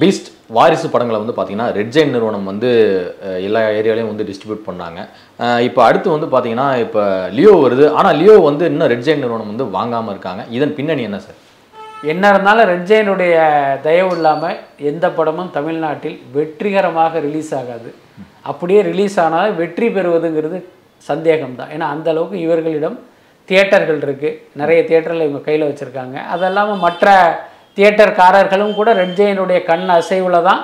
Beast வாரிசு படங்களை வந்து பார்த்தீங்கன்னா ரெட் ஜெயின் நிறுவனம் வந்து எல்லா ஏரியாலையும் வந்து டிஸ்ட்ரிபியூட் பண்ணாங்க. இப்போ அடுத்து வந்து பார்த்தீங்கன்னா இப்போ லியோ வருது. ஆனால் லியோ வந்து இன்னும் ரெட் ஜெயின் நிறுவனம் வந்து வாங்காமல் இருக்காங்க. இதன் பின்னணி என்ன சார் என்ன இருந்தாலும் ரெட் ஜெயினுடைய தயவு இல்லாமல் எந்த படமும் தமிழ்நாட்டில் வெற்றிகரமாக ரிலீஸ் ஆகாது. அப்படியே ரிலீஸ் ஆனால் வெற்றி பெறுவதுங்கிறது சந்தேகம்தான். ஏன்னா அந்த அளவுக்கு இவர்களிடம் தியேட்டர்கள் இருக்குது நிறைய தியேட்டரில் இவங்க கையில் வச்சுருக்காங்க. அது இல்லாமல் மற்ற தியேட்டர்காரர்களும் கூட ரெட் ஜெயினுடைய கண் அசைவில் தான்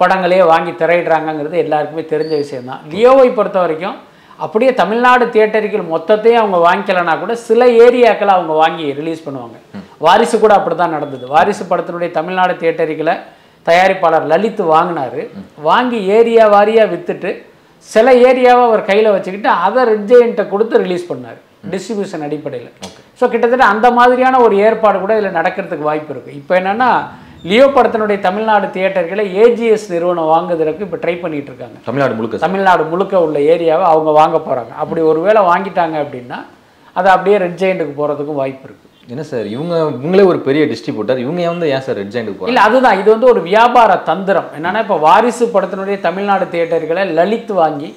படங்களையே வாங்கி திரையிடுறாங்கங்கிறது எல்லாருக்குமே தெரிஞ்ச விஷயம்தான். லியோவை பொறுத்த வரைக்கும் அப்படியே தமிழ்நாடு தியேட்டர்கள் மொத்தத்தையும் அவங்க வாங்கிக்கலனா கூட சில ஏரியாக்களை அவங்க வாங்கி ரிலீஸ் பண்ணுவாங்க. வாரிசு கூட அப்படி தான் நடந்தது. வாரிசு படத்தினுடைய தமிழ்நாடு தியேட்டர்களை தயாரிப்பாளர் லலித் வாங்கினாரு. வாங்கி ஏரியா வாரியாக விற்றுட்டு சில ஏரியாவை அவர் கையில் வச்சுக்கிட்டு அதை ரெட் ஜெயின்ட்டை கொடுத்து ரிலீஸ் பண்ணார். டிஸ்ட்ரிபியூஷன் அடிப்படையில். ஸோ கிட்டத்தட்ட அந்த மாதிரியான ஒரு ஏற்பாடு கூட இதில் நடக்கிறதுக்கு வாய்ப்பு இருக்குது இப்போ என்னென்னா லியோ படத்தினுடைய தமிழ்நாடு தியேட்டர்களை ஏஜிஎஸ் நிறுவனம் வாங்குறதுக்கு இப்போ ட்ரை பண்ணிட்டு இருக்காங்க. தமிழ்நாடு முழுக்க தமிழ்நாடு முழுக்க உள்ள ஏரியாவை அவங்க வாங்க போகிறாங்க அப்படி ஒருவேளை வாங்கிட்டாங்க அப்படின்னா அது அப்படியே ரெட் ஜெயிண்ட்டுக்கு போகிறதுக்கும் வாய்ப்பு இருக்குது என்ன சார் இவங்க இவங்களே ஒரு பெரிய டிஸ்ட்ரிபியூட்டர் இவங்க வந்து ஏன் சார் ரெட் இல்லை அதுதான். இது வந்து ஒரு வியாபார தந்திரம். என்னன்னா இப்போ வாரிசு படத்தினுடைய தமிழ்நாடு தியேட்டர்களை லலித் வாங்கி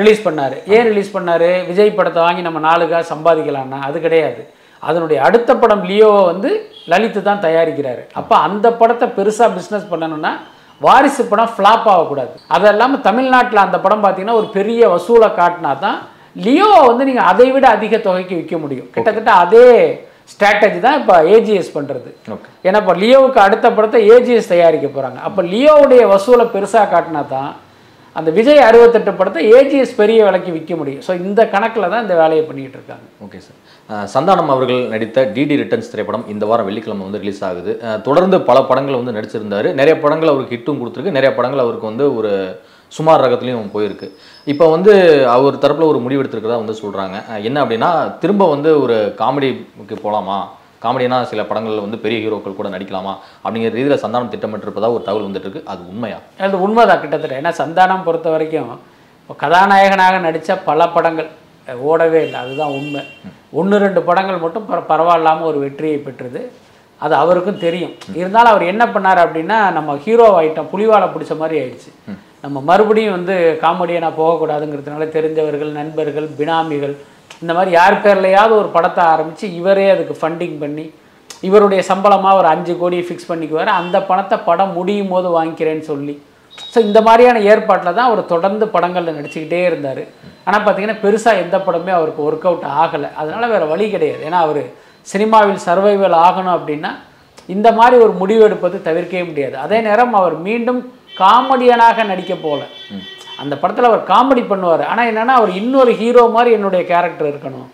ரிலீஸ் பண்ணார். ஏன் ரிலீஸ் பண்ணார்? விஜய் படத்தை வாங்கி நம்ம நாளுக்காக சம்பாதிக்கலாம்னா அது கிடையாது. அதனுடைய அடுத்த படம் லியோவை வந்து லலித் தான் தயாரிக்கிறாரு. அப்போ அந்த படத்தை பெருசாக பிஸ்னஸ் பண்ணணும்னா வாரிசு படம் ஃப்ளாப் ஆகக்கூடாது. அது இல்லாமல் தமிழ்நாட்டில் அந்த படம் பார்த்தீங்கன்னா ஒரு பெரிய வசூலை காட்டினா தான் லியோவை வந்து நீங்கள் அதை விட அதிக தொகைக்கு விற்க முடியும். கிட்டத்தட்ட அதே ஸ்ட்ராட்டஜி தான் இப்போ ஏஜிஎஸ் பண்ணுறது ஓகே. ஏன்னா இப்போ லியோவுக்கு அடுத்த படத்தை ஏஜிஎஸ் தயாரிக்க போகிறாங்க அப்போ லியோவுடைய வசூலை பெருசாக காட்டினா தான் அந்த விஜய் அறுபத்தெட்டு படத்தை ஏஜிஎஸ் பெரிய விலைக்கு விற்க முடியும். ஸோ இந்த கணக்கில் தான் இந்த வேலையை பண்ணிகிட்டு இருக்காங்க. ஓகே சார் சந்தானம் அவர்கள் நடித்த டிடி ரிட்டர்ன்ஸ் திரைப்படம் இந்த வாரம் வெள்ளிக்கிழமை வந்து ரிலீஸ் ஆகுது. தொடர்ந்து பல படங்கள் வந்து நடிச்சிருந்தாரு. நிறைய படங்கள் அவருக்கு ஹிட்டும் கொடுத்துருக்கு. நிறைய படங்கள் அவருக்கு வந்து ஒரு சுமார் ரகத்துலேயும் போயிருக்கு. இப்போ வந்து அவர் தரப்பில் ஒரு முடிவெடுத்திருக்கிறதா வந்து சொல்கிறாங்க என்ன அப்படின்னா திரும்ப வந்து ஒரு காமெடிக்கு போகலாமா காமெடினா சில படங்களில் வந்து பெரிய ஹீரோக்கள் கூட நடிக்கலாமா அப்படிங்கிற ரீதியில் சந்தானம் திட்டமிட்டிருப்பதா ஒரு தகவல் வந்துட்டு இருக்கு அது உண்மையா? அது உண்மைதான் கிட்டத்தட்ட. ஏன்னா சந்தானம் பொறுத்த வரைக்கும் இப்போ கதாநாயகனாக நடித்த பல படங்கள் ஓடவே இல்லை. அதுதான் உண்மை. ஒன்று ரெண்டு படங்கள் மட்டும் பர பரவாயில்லாமல் ஒரு வெற்றியை பெற்றது. அது அவருக்கும் தெரியும். இருந்தாலும் அவர் என்ன பண்ணார் அப்படின்னா நம்ம ஹீரோ ஆயிட்டோம் புலிவாலை பிடிச்ச மாதிரி ஆயிடுச்சு. நம்ம மறுபடியும் வந்து காமெடியனாக போகக்கூடாதுங்கிறதுனால தெரிஞ்சவர்கள் நண்பர்கள் பினாமிகள் இந்த மாதிரி யார் பேர்லையாவது ஒரு படத்தை ஆரம்பித்து இவரே அதுக்கு ஃபண்டிங் பண்ணி இவருடைய சம்பளமாக ஒரு அஞ்சு கோடி ஃபிக்ஸ் பண்ணிக்குவார். அந்த பணத்தை படம் முடியும் போது வாங்கிக்கிறேன்னு சொல்லி. ஸோ இந்த மாதிரியான ஏற்பாட்டில் தான் அவர் தொடர்ந்து படங்களில் நடிச்சுக்கிட்டே இருந்தார். ஆனால் பார்த்தீங்கன்னா பெருசாக எந்த படமே அவருக்கு ஒர்க் அவுட் ஆகலை. அதனால் வேறு வழி கிடையாது. ஏன்னா அவர் சினிமாவில் சர்வைவல் ஆகணும் அப்படின்னா இந்த மாதிரி ஒரு முடிவு எடுப்பது தவிர்க்கவே முடியாது. அதே நேரம் அவர் மீண்டும் காமெடியனாக நடிக்க போகல அந்த படத்தில் அவர் காமெடி பண்ணுவார். ஆனால் என்னென்னா அவர் இன்னொரு ஹீரோ மாதிரி என்னுடைய கேரக்டர் இருக்கணும்.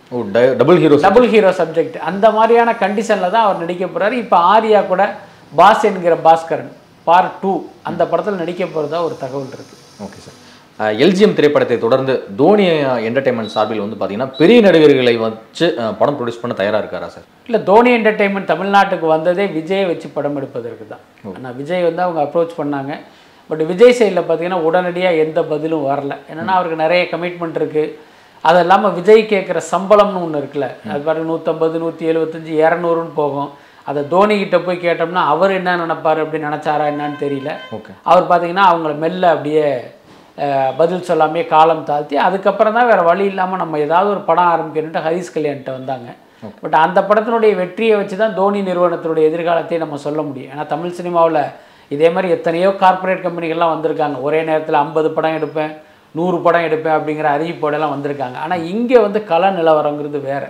Double hero double hero subject அந்த மாதிரியான கண்டிஷனில் தான் அவர் நடிக்க போகிறாரு இப்போ ஆர்யா கூட பாஸ் என்கிற பாஸ்கரன் பார்ட் டூ அந்த படத்தில் நடிக்க போகிறதா ஒரு தகவல் இருக்குது ஓகே சார். எல்ஜிஎம் திரைப்படத்தை தொடர்ந்து தோனி என்டர்டைன்மெண்ட் சார்பில் வந்து பார்த்தீங்கன்னா பெரிய நடிகர்களை வச்சு படம் ப்ரொடியூஸ் பண்ண தயாராக இருக்காரா சார்? இல்லை தோனி என்டர்டெயின்மெண்ட் தமிழ்நாட்டுக்கு வந்ததே விஜயை வச்சு படம் எடுப்பதற்கு தான். ஆனால் விஜய் வந்து அவங்க அப்ரோச் பண்ணாங்க. பட் விஜய் சைடில் பார்த்தீங்கன்னா உடனடியாக எந்த பதிலும் வரல. என்னென்னா அவருக்கு நிறைய கமிட்மெண்ட் இருக்குது அது இல்லாமல் விஜய் கேட்குற சம்பளம்னு ஒன்று இருக்குல்ல. அது பாருங்க நூற்றம்பது நூற்றி எழுபத்தஞ்சி இரநூறுன்னு போகும். அதை தோனி கிட்ட போய் கேட்டோம்னா அவர் என்ன நினைப்பாரு அப்படின்னு நினச்சாரா என்னன்னு தெரியல. அவர் பார்த்தீங்கன்னா அவங்கள மெல்ல அப்படியே பதில் சொல்லாமே காலம் தாழ்த்தி அதுக்கப்புறம் தான் வேறு வழி இல்லாமல் நம்ம ஏதாவது ஒரு படம் ஆரம்பிக்கணுன்ட்டு ஹரிஸ் கல்யாண்கிட்ட வந்தாங்க. பட் அந்த படத்தினுடைய வெற்றியை வச்சு தான் தோனி நிறுவனத்தினுடைய எதிர்காலத்தை நம்ம சொல்ல முடியும். ஏன்னா தமிழ் சினிமாவில் இதே மாதிரி எத்தனையோ கார்ப்பரேட் கம்பெனிகள்லாம் வந்திருக்காங்க. ஒரே நேரத்தில் ஐம்பது படம் எடுப்பேன் நூறு படம் எடுப்பேன் அப்படிங்கிற அறிவிப்போடெல்லாம் வந்திருக்காங்க. ஆனால் இங்கே வந்து கள நிலவரங்கிறது வேற.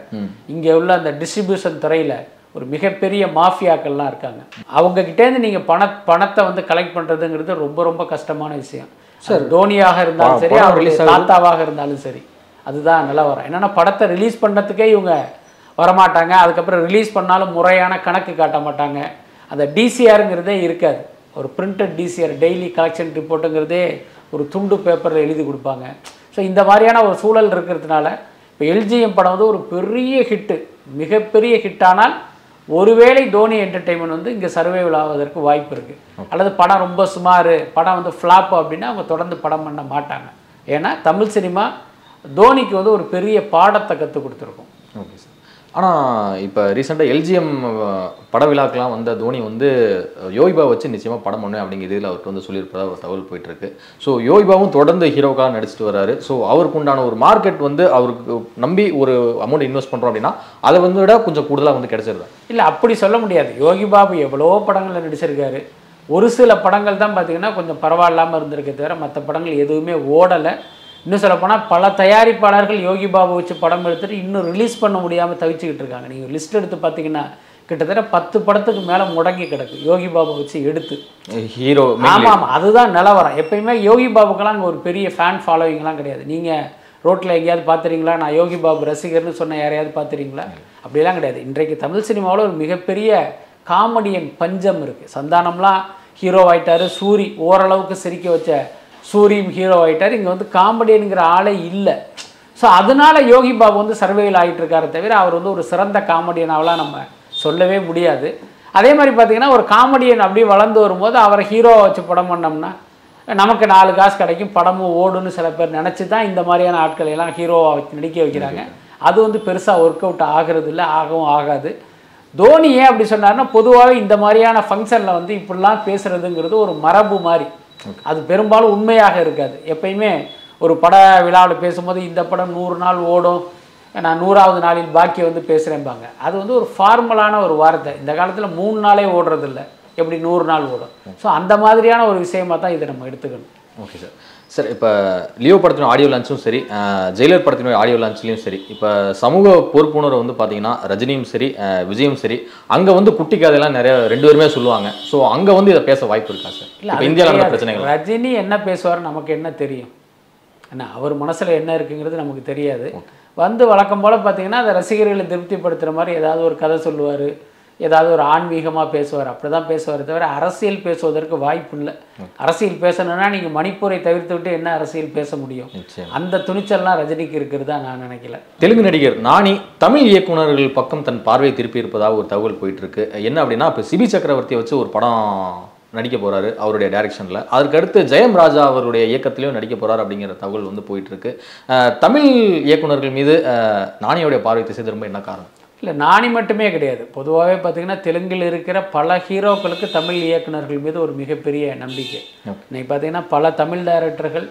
இங்கே உள்ள அந்த டிஸ்ட்ரிபியூஷன் துறையில் ஒரு மிகப்பெரிய மாஃபியாக்கள்லாம் இருக்காங்க. அவங்க கிட்டேருந்து நீங்கள் பண பணத்தை வந்து கலெக்ட் பண்ணுறதுங்கிறது ரொம்ப ரொம்ப கஷ்டமான விஷயம். சார் தோனியாக இருந்தாலும் சரி அவருடைய. தாத்தாவாக இருந்தாலும் சரி அதுதான் நிலவரம். என்னன்னா படத்தை ரிலீஸ் பண்ணுறதுக்கே இவங்க வரமாட்டாங்க. அதுக்கப்புறம் ரிலீஸ் பண்ணாலும் முறையான கணக்கு காட்ட மாட்டாங்க. அந்த டிசிஆருங்கிறதே இருக்காது. ஒரு பிரிண்டட் டிசிஆர் டெய்லி கலெக்ஷன் ரிப்போர்ட்டுங்கிறதே ஒரு துண்டு பேப்பரில் எழுதி கொடுப்பாங்க. ஸோ இந்த மாதிரியான ஒரு சூழல் இருக்கிறதுனால இப்போ எல்ஜிஎம் படம் வந்து ஒரு பெரிய ஹிட்டு மிகப்பெரிய ஹிட்டானால் ஒருவேளை தோனி என்டர்டெயின்மெண்ட் வந்து இங்கே சர்வைவல் ஆவதற்கு வாய்ப்பு இருக்குது அல்லது படம் ரொம்ப சுமார் படம் வந்து ஃப்ளாப் அப்படின்னா அவங்க தொடர்ந்து படம் பண்ண மாட்டாங்க. ஏன்னா தமிழ் சினிமா தோனிக்கு வந்து ஒரு பெரிய பாடத்தை கற்றுக் கொடுத்துருக்கும். ஓகே சார் ஆனால் இப்போ ரீசெண்டாக எல்ஜிஎம் பட விழாக்கெலாம் வந்த தோனி வந்து யோகிபா வச்சு நிச்சயமாக படம் பண்ணுவேன் அப்படிங்கிற இதில் அவர்கிட்ட வந்து சொல்லியிருப்பதாக ஒரு தகவல் போயிட்டுருக்கு. ஸோ யோகிபாவும் தொடர்ந்து ஹீரோக்காக நடிச்சிட்டு வர்றாரு. ஸோ அவருக்கு உண்டான ஒரு மார்க்கெட் வந்து அவருக்கு நம்பி ஒரு அமௌண்ட் இன்வெஸ்ட் பண்ணுறோம் அப்படின்னா அதை வந்து விட கொஞ்சம் கூடுதலாக வந்து கிடச்சிருது. இல்லை அப்படி சொல்ல முடியாது. யோகி பாபு எவ்வளோ படங்களில் நடிச்சிருக்காரு. ஒரு சில படங்கள் தான் பார்த்தீங்கன்னா கொஞ்சம் பரவாயில்லாமல் இருந்திருக்கே தவிர மற்ற படங்கள் எதுவுமே ஓடலை. இன்னும் சொல்லப்போனால் பல தயாரிப்பாளர்கள் யோகி பாபு வச்சு படம் எடுத்துட்டு இன்னும் ரிலீஸ் பண்ண முடியாமல் தவிச்சுக்கிட்டு இருக்காங்க. நீங்கள் லிஸ்ட் எடுத்து பார்த்தீங்கன்னா கிட்டத்தட்ட பத்து படத்துக்கு மேலே முடங்கி கிடக்கு யோகி பாபு வச்சு எடுத்து. ஹீரோ ஆமாம் ஆமாம் அதுதான் நிலவரம் எப்பயுமே யோகி பாபுக்கெல்லாம் அங்கே ஒரு பெரிய ஃபேன் ஃபாலோவிங்லாம் கிடையாது. நீங்கள் ரோட்டில் எங்கேயாவது பார்த்துறீங்களா நான் யோகி பாபு ரசிகர்னு சொன்ன யாரையாவது பார்த்துறீங்களா அப்படிலாம் கிடையாது. இன்றைக்கு தமிழ் சினிமாவில் ஒரு மிகப்பெரிய காமெடியன் பஞ்சம் இருக்குது சந்தானம்லாம் ஹீரோ ஆயிட்டாரு. சூரி ஓரளவுக்கு சிரிக்க வச்ச சூரியும் ஹீரோ ஆயிட்டாரு. இங்கே வந்து காமெடியனுங்கிற ஆளே இல்லை. ஸோ அதனால யோகி பாபு வந்து சர்வேயில் ஆகிட்டு இருக்காரு தவிர அவர் வந்து ஒரு சிறந்த காமெடியனாவெலாம் நம்ம சொல்லவே முடியாது. அதே மாதிரி பார்த்தீங்கன்னா ஒரு காமெடியன் அப்படியே வளர்ந்து வரும்போது அவரை ஹீரோவை வச்சு படம் பண்ணோம்னா நமக்கு நாலு காசு கிடைக்கும் படமும் ஓடுன்னு சில பேர் நினச்சி தான் இந்த மாதிரியான ஆட்களை எல்லாம் ஹீரோவா வச்சு நடிக்க வைக்கிறாங்க. அது வந்து பெருசாக ஒர்க் அவுட் ஆகிறது இல்லை ஆகவும் ஆகாது. தோனி ஏன் அப்படி சொன்னார்னா பொதுவாகவே இந்த மாதிரியான ஃபங்க்ஷனில் வந்து இப்படிலாம் பேசுறதுங்கிறது ஒரு மரபு மாதிரி. அது பெரும்பாலும் உண்மையாக இருக்காது. எப்பயுமே ஒரு பட விழாவில் பேசும்போது இந்த படம் நூறு நாள் ஓடும் நான் நூறாவது நாளில் பாக்கி வந்து பேசுகிறேன்பாங்க அது வந்து ஒரு ஃபார்மலான ஒரு வார்த்தை. இந்த காலத்தில் மூணு நாளே ஓடுறதில்ல. எப்படி நூறு நாள் ஓடும். ஸோ அந்த மாதிரியான ஒரு விஷயமா தான் இதை நம்ம எடுத்துக்கணும். ஓகே சார் சார் இப்போ லியோ படத்தின ஆடியோ லான்ச்சும் சரி ஜெயிலர் படத்தினுடைய ஆடியோ லான்ச்லையும் சரி இப்போ சமூக பொறுப்புணர்வு வந்து பார்த்தீங்கன்னா ரஜினியும் சரி விஜயும் சரி அங்கே வந்து குட்டி கதையெல்லாம் நிறைய ரெண்டு பேருமே சொல்லுவாங்க. ஸோ அங்கே வந்து இதை பேச வாய்ப்பு இருக்கா சார்? இல்ல, அது இந்தியாவில். பிரச்சனைகள். ரஜினி என்ன பேசுவார் நமக்கு என்ன தெரியும்? என்ன அவர் மனசுல என்ன இருக்குங்கிறது நமக்கு தெரியாது. வந்து வழக்கம் போல பார்த்தீங்கன்னா அந்த ரசிகர்களை திருப்திப்படுத்துற மாதிரி ஏதாவது ஒரு கதை சொல்லுவார். ஏதாவது ஒரு ஆன்மீகமாக பேசுவார். அப்படி தான் பேசுவார் தவிர அரசியல் பேசுவதற்கு வாய்ப்பு இல்லை. அரசியல் பேசணும்னா நீங்கள் மணிப்பூரை தவிர்த்து விட்டு என்ன அரசியல் பேச முடியும்? அந்த துணிச்சல்லாம் ரஜினிக்கு இருக்கிறதா நான் நினைக்கல. தெலுங்கு நடிகர் நானி தமிழ் இயக்குனர்கள் பக்கம் தன் பார்வையை திருப்பி இருப்பதாக ஒரு தகவல் போயிட்டு இருக்கு என்ன அப்படின்னா இப்போ சிபி சக்கரவர்த்தியை வச்சு ஒரு படம் நடிக்க போறாரு அவருடைய டைரக்ஷன்ல. அதற்கு அடுத்து ஜெயம் ராஜா அவருடைய இயக்கத்திலையும் நடிக்க போறாரு அப்படிங்கிற தகவல் வந்து போயிட்டு இருக்கு அஹ், தமிழ் இயக்குனர்கள் மீது அஹ், நானியோடைய பார்வை திசை திரும்ப என்ன காரணம்? இல்லை நானி மட்டுமே கிடையாது. பொதுவாகவே பார்த்தீங்கன்னா தெலுங்கில் இருக்கிற பல ஹீரோக்களுக்கு தமிழ் இயக்குனர்கள் மீது ஒரு மிகப்பெரிய நம்பிக்கை. இன்னைக்கு பார்த்தீங்கன்னா பல தமிழ் டைரக்டர்கள்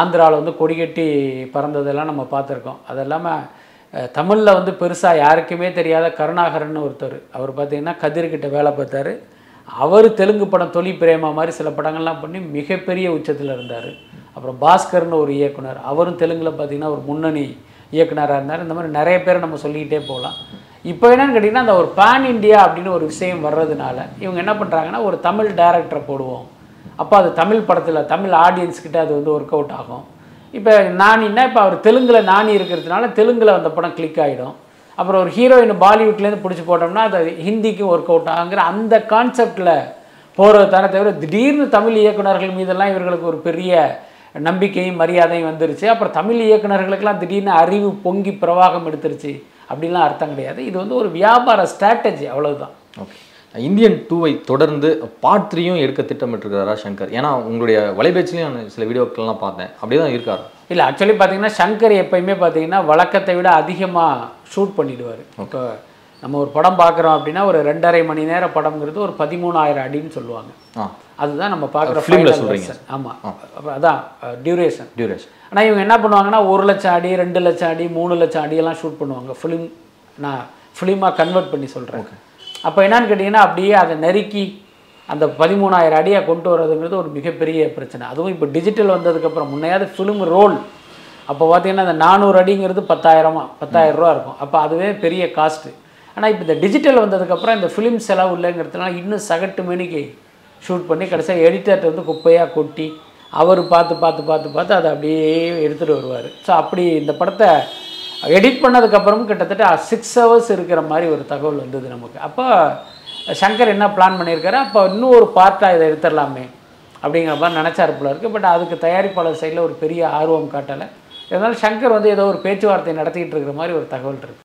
ஆந்திராவில் வந்து கொடிகட்டி பறந்ததெல்லாம் நம்ம பார்த்துருக்கோம் அது இல்லாமல் தமிழில் வந்து பெருசாக யாருக்குமே தெரியாத கருணாகரன் ஒருத்தர். அவர் பார்த்தீங்கன்னா கதிர்கிட்ட வேலை பார்த்தாரு. அவர் தெலுங்கு படம் தொலி பிரேமா மாதிரி சில படங்கள்லாம் பண்ணி மிகப்பெரிய உச்சத்தில் இருந்தார். அப்புறம் பாஸ்கர்னு ஒரு இயக்குனர். அவரும் தெலுங்கில் பார்த்தீங்கன்னா ஒரு முன்னணி இயக்குனராக இருந்தார். இந்த மாதிரி நிறைய பேர் நம்ம சொல்லிக்கிட்டே போகலாம். இப்போ என்னன்னு கேட்டிங்கன்னா அந்த ஒரு பேன் இண்டியா அப்படின்னு ஒரு விஷயம் வர்றதுனால இவங்க என்ன பண்ணுறாங்கன்னா ஒரு தமிழ் டேரக்டரை போடுவோம். அப்போ அது தமிழ் படத்தில் தமிழ் ஆடியன்ஸ்கிட்ட அது வந்து ஒர்க் அவுட் ஆகும். இப்போ நானின்னா இப்போ அவர் தெலுங்கில் நானி இருக்கிறதுனால தெலுங்கில் அந்த படம் கிளிக் ஆகிடும் அப்புறம் ஒரு ஹீரோயின் பாலிவுட்லேருந்து பிடிச்சி போட்டோம்னா அது ஹிந்திக்கும் ஒர்க் அவுட் ஆகுங்கிற அந்த கான்செப்டில் போகிறது தானே தவிர திடீர்னு தமிழ் இயக்குனர்கள் மீதெல்லாம் இவர்களுக்கு ஒரு பெரிய நம்பிக்கையும் மரியாதையும் வந்துருச்சு. அப்புறம் தமிழ் இயக்குநர்களுக்கெல்லாம் திடீர்னு அறிவு பொங்கி பிரவாகம் எடுத்துருச்சு. அப்படிலாம் அர்த்தம் கிடையாது. இது வந்து ஒரு வியாபார ஸ்ட்ராட்டஜி அவ்வளவுதான். ஓகே இந்தியன் டூவை தொடர்ந்து பார்ட் த்ரீயும் எடுக்க திட்டமிட்டிருக்கிறாரா சங்கர்? ஏன்னா உங்களுடைய வலைபேச்சிலையும் நான் சில வீடியோக்கள்லாம் பார்த்தேன். அப்படியே தான் இருக்காரு? இல்லை ஆக்சுவலி பார்த்தீங்கன்னா சங்கர் எப்பயுமே பார்த்தீங்கன்னா வழக்கத்தை விட அதிகமாக ஷூட் பண்ணிடுவார். இப்போ நம்ம ஒரு படம் பார்க்குறோம் அப்படின்னா ஒரு ரெண்டரை மணி நேர படம்ங்கிறது ஒரு பதிமூணாயிரம் அடின்னு சொல்லுவாங்க. அதுதான் நம்ம பார்க்குற Film ல ஃபைனல் சொல்றீங்க. ஆமாம் அதான் டியூரேஷன் டியூரேஷன் ஆனால் இவங்க என்ன பண்ணுவாங்கன்னா ஒரு லட்சம் அடி ரெண்டு லட்சம் அடி மூணு லட்சம் அடியெல்லாம் ஷூட் பண்ணுவாங்க. ஃபிலிம் நான் ஃபிலிமாக கன்வெர்ட் பண்ணி சொல்கிறேன் அப்போ என்னன்னு கேட்டிங்கன்னா அப்படியே அதை நெருக்கி அந்த பதிமூணாயிரம் அடியை கொண்டு வர்றதுங்கிறது ஒரு மிகப்பெரிய பிரச்சனை. அதுவும் இப்போ டிஜிட்டல் வந்ததுக்கப்புறம் முன்னையாவது ஃபிலிம் ரோல் அப்போ பார்த்தீங்கன்னா அந்த நானூறு அடிங்கிறது பத்தாயிரமா பத்தாயிரம் ரூபா இருக்கும். அப்போ அதுவே பெரிய காஸ்ட்டு ஆனால் இப்போ இந்த டிஜிட்டல் வந்ததுக்கப்புறம் இந்த ஃபிலிம் செலவு இல்லைங்கிறதுனால இன்னும் சகட்டு மணிக்கு ஷூட் பண்ணி கடைசியாக எடிட்டர்கிட்ட வந்து குப்பையாக கொட்டி அவர் பார்த்து பார்த்து பார்த்து பார்த்து அதை அப்படியே எடுத்துகிட்டு வருவார். ஸோ அப்படி இந்த படத்தை எடிட் பண்ணதுக்கப்புறமும் கிட்டத்தட்ட சிக்ஸ் ஹவர்ஸ் இருக்கிற மாதிரி ஒரு தகவல் வந்தது நமக்கு. அப்போ சங்கர் என்ன பிளான் பண்ணியிருக்காரு? அப்போ இன்னும் ஒரு பார்ட்டாக இதை எடுத்துடலாமே அப்படிங்கிற மாதிரி நினச்சாரு போல இருக்குது பட் அதுக்கு தயாரிப்பாளர் சைடில் ஒரு பெரிய ஆர்வம் காட்டலை. இருந்தாலும் சங்கர் வந்து ஏதோ ஒரு பேச்சுவார்த்தை நடத்திக்கிட்டு இருக்கிற மாதிரி ஒரு தகவல் இருக்குது